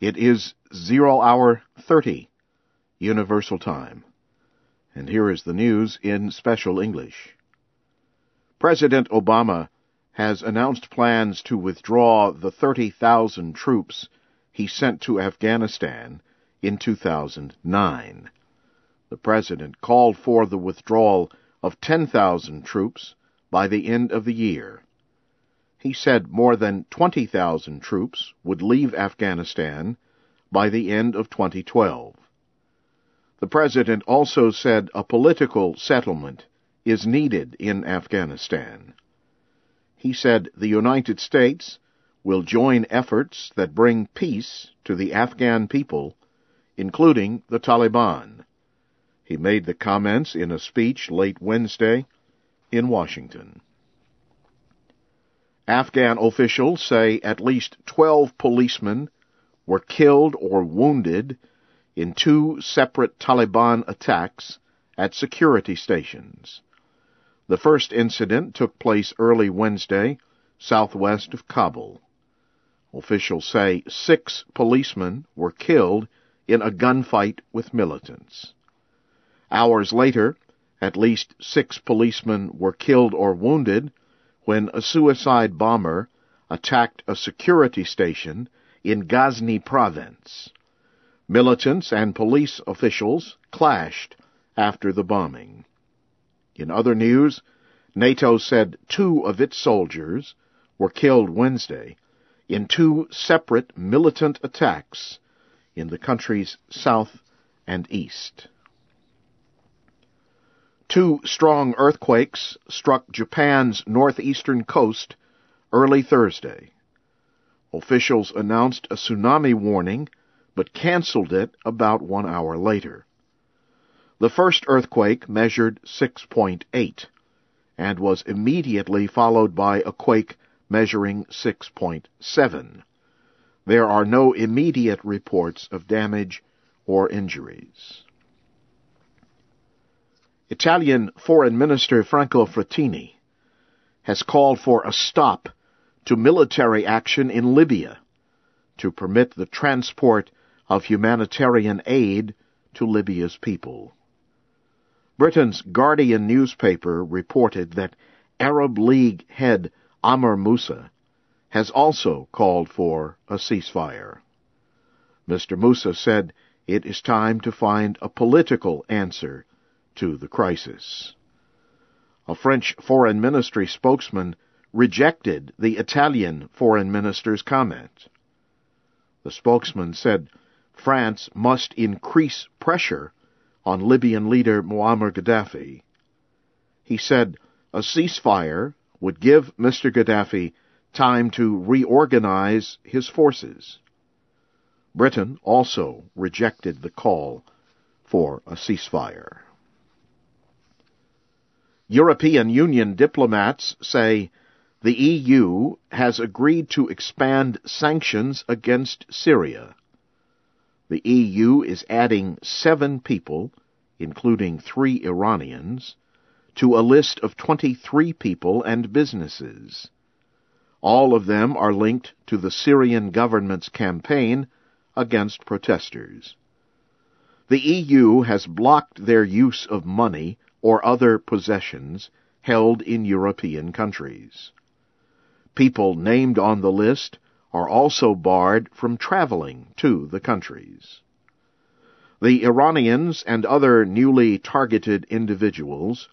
It is 0 hour 30 Universal Time. And here is the news in special English. President Obama has announced plans to withdraw the 30,000 troops he sent to Afghanistan in 2009. The president called for the withdrawal of 10,000 troops by the end of the year. He said more than 20,000 troops would leave Afghanistan by the end of 2012. The president also said a political settlement is needed in Afghanistan. He said the United States will join efforts that bring peace to the Afghan people, including the Taliban. He made the comments in a speech late Wednesday in Washington. Afghan officials say at least 12 policemen were killed or wounded in two separate Taliban attacks at security stations. The first incident took place early Wednesday, southwest of Kabul. Officials say six policemen were killed in a gunfight with militants. Hours later, at least six policemen were killed or wounded when a suicide bomber attacked a security station in Ghazni province. Militants and police officials clashed after the bombing. In other news, NATO said two of its soldiers were killed Wednesday in two separate militant attacks in the country's south and east. Two strong earthquakes struck Japan's northeastern coast early Thursday. Officials announced a tsunami warning, but canceled it about one hour later. The first earthquake measured 6.8 and was immediately followed by a quake measuring 6.7. There are no immediate reports of damage or injuries. Italian Foreign Minister Franco Frattini has called for a stop to military action in Libya to permit the transport of humanitarian aid to Libya's people. Britain's Guardian newspaper reported that Arab League head Amr Moussa has also called for a ceasefire. Mr. Moussa said it is time to find a political answer to the crisis. A French foreign ministry spokesman rejected the Italian foreign minister's comment. The spokesman said France must increase pressure on Libyan leader Muammar Gaddafi. He said a ceasefire would give Mr. Gaddafi time to reorganize his forces. Britain also rejected the call for a ceasefire. European Union diplomats say the EU has agreed to expand sanctions against Syria. The EU is adding seven people, including three Iranians, to a list of 23 people and businesses. All of them are linked to the Syrian government's campaign against protesters. The EU has blocked their use of money or other possessions held in European countries. People named on the list are also barred from traveling to the countries. The Iranians and other newly targeted individuals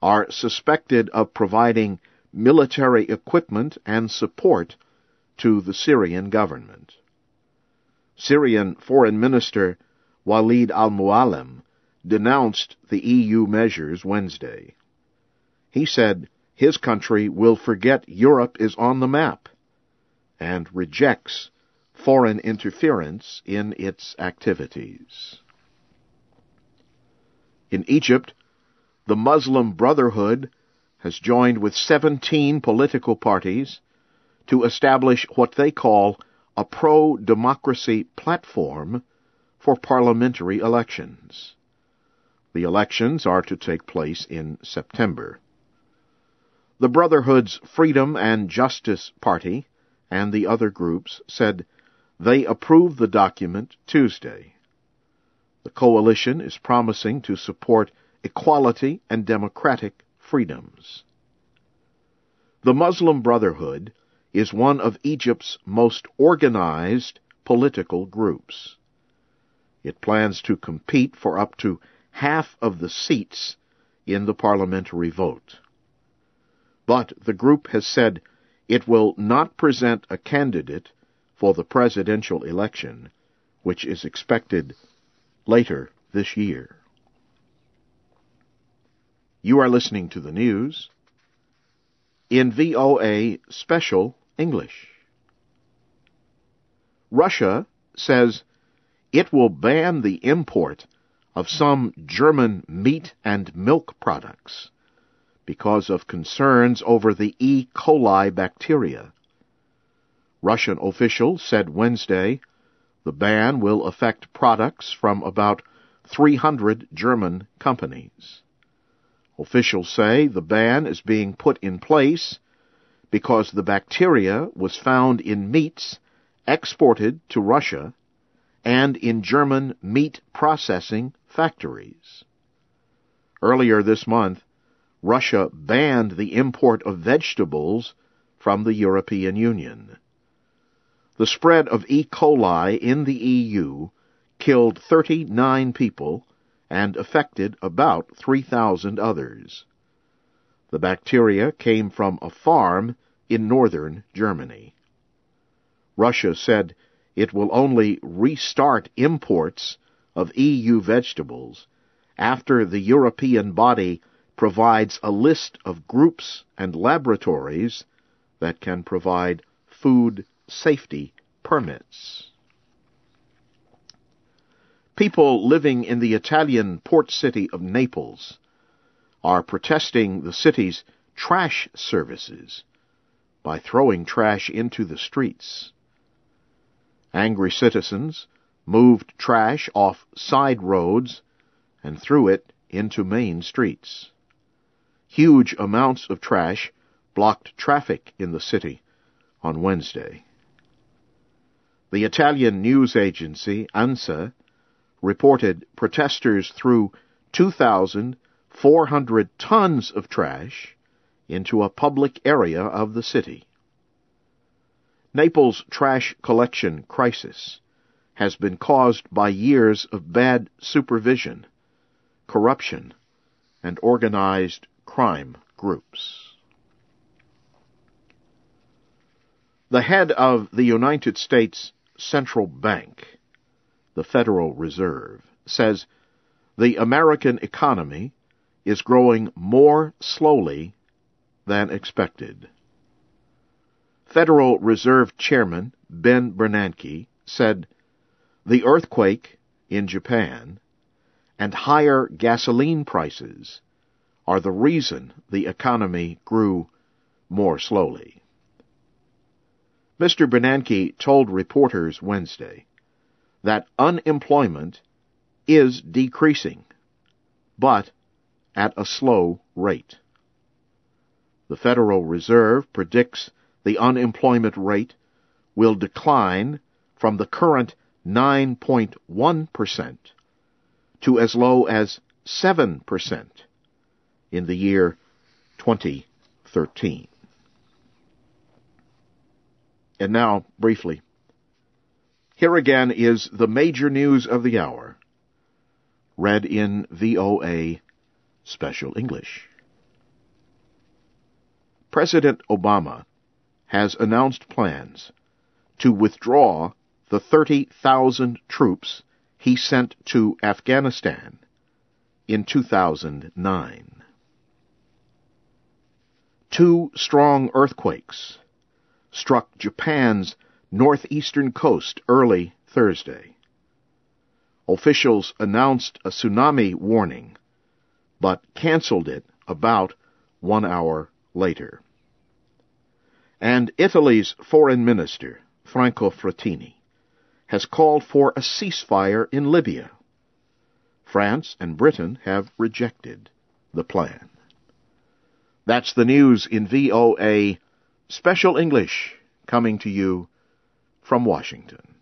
are suspected of providing military equipment and support to the Syrian government. Syrian Foreign Minister Walid al-Muallim denounced the EU measures Wednesday. He said his country will forget Europe is on the map and rejects foreign interference in its activities. In Egypt, the Muslim Brotherhood has joined with 17 political parties to establish what they call a pro democracy platform for parliamentary elections. The elections are to take place in September. The Brotherhood's Freedom and Justice Party and the other groups said They approved the document Tuesday. The coalition is promising to support equality and democratic freedoms. The Muslim Brotherhood is one of Egypt's most organized political groups. It plans to compete for up to half of the seats in the parliamentary vote. But the group has said it will not present a candidate for the presidential election, which is expected later this year. You are listening to the news in VOA Special English. Russia says it will ban the import of some German meat and milk products because of concerns over the E. coli bacteria. Russian officials said Wednesday the ban will affect products from about 300 German companies. Officials say the ban is being put in place because the bacteria was found in meats exported to Russia and in German meat processing factories. Earlier this month, Russia banned the import of vegetables from the European Union. The spread of E. coli in the EU killed 39 people and affected about 3,000 others. The bacteria came from a farm in northern Germany. Russia said it will only restart imports of EU vegetables after the European body provides a list of groups and laboratories that can provide food safety permits. People living in the Italian port city of Naples are protesting the city's trash services by throwing trash into the streets. Angry citizens moved trash off side roads and threw it into main streets. Huge amounts of trash blocked traffic in the city on Wednesday. The Italian news agency ANSA reported protesters threw 2,400 tons of trash into a public area of the city. Naples' trash collection crisis has been caused by years of bad supervision, corruption, and organized crime groups. The head of the United States Central Bank, the Federal Reserve, says the American economy is growing more slowly than expected. Federal Reserve Chairman Ben Bernanke said the earthquake in Japan and higher gasoline prices are the reason the economy grew more slowly. Mr. Bernanke told reporters Wednesday that unemployment is decreasing, but at a slow rate. The Federal Reserve predicts the unemployment rate will decline from the current 9.1% to as low as 7% in the year 2013. And now, briefly, here again is the major news of the hour, read in VOA Special English. President Obama has announced plans to withdraw the 30,000 troops he sent to Afghanistan in 2009. Two strong earthquakes struck Japan's northeastern coast early Thursday. Officials announced a tsunami warning, but canceled it about one hour later and Italy's foreign minister, Franco Frattini, has called for a ceasefire in Libya. France and Britain have rejected the plan. That's the news in VOA Special English coming to you from Washington.